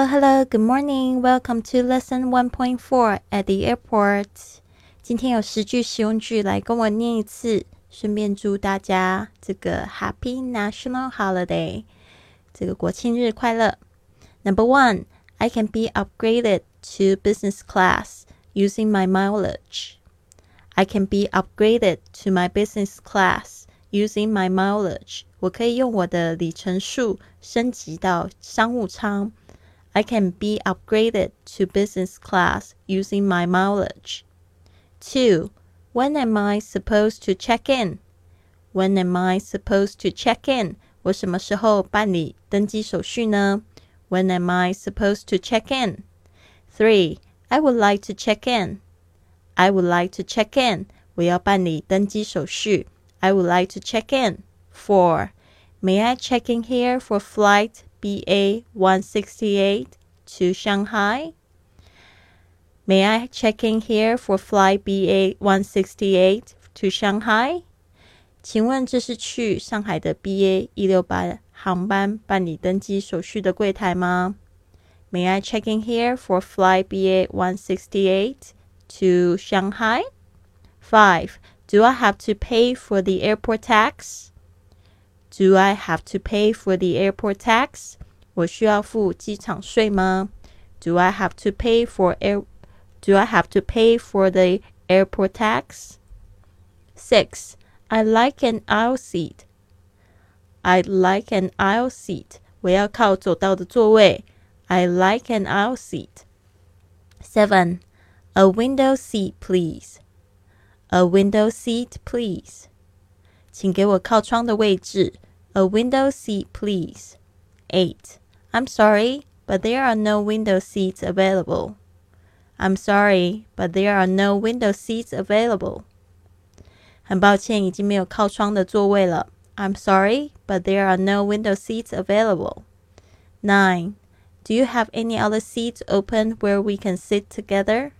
Hello, hello, good morning. Welcome to lesson one point four at the airport. 今天有十句实用句来跟我念一次，顺便祝大家这个 Happy National Holiday，这个国庆日快乐。Number one, I can be upgraded to business class using my mileage. I can be upgraded to my business class using my mileage. 我可以用我的里程数升级到商务舱。 I can be upgraded to business class using my mileage. 2. When am I supposed to check in? When am I supposed to check in? 我什么时候办理登机手续呢？When am I supposed to check in? 3. I would like to check in. I would like to check in. 我要办理登机手续。I would like to check in. 4. May I check in here for flight BA 168 to Shanghai? May I check in here for flight BA 168 to Shanghai? 请问这是去上海的 BA 一六八航班办理登机手续的柜台吗？May I check in here for flight BA 168 to Shanghai? 5. Do I have to pay for the airport tax? Do I have to pay for the airport tax? 我需要付机场税吗？Do I have to pay for air Do I have to pay for the airport tax? 6. I like an aisle seat. I'd like an aisle seat. 我要靠走道的座位。I like an aisle seat. 7. A window seat, please. A window seat, please. 请给我靠窗的位置。A window seat, please. 8. I'm sorry, but there are no window seats available. I'm sorry, but there are no window seats available. 很抱歉，已经没有靠窗的座位了。I'm sorry, but there are no window seats available. 9. Do you have any other seats open where we can sit together?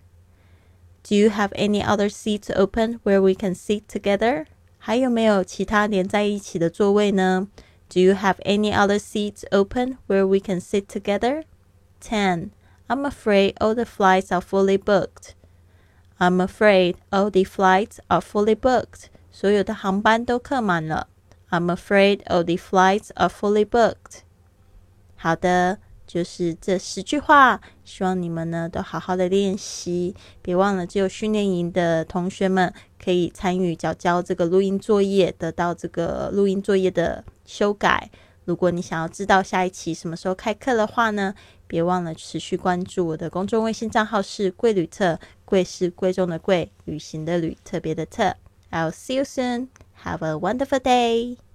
Do you have any other seats open where we can sit together? 还有没有其他连在一起的座位呢？Do you have any other seats open where we can sit together? 10. I'm afraid all the flights are fully booked. I'm afraid all the flights are fully booked. 所有的航班都客满了。I'm afraid all the flights are fully booked. 好的。 就是这十句话，希望你们呢都好好的练习。别忘了，只有训练营的同学们可以参与交交这个录音作业，得到这个录音作业的修改。如果你想要知道下一期什么时候开课的话呢，别忘了持续关注我的公众微信账号是贵旅特，贵是贵重的贵，旅行的旅，特别的特。I'll see you soon. Have a wonderful day.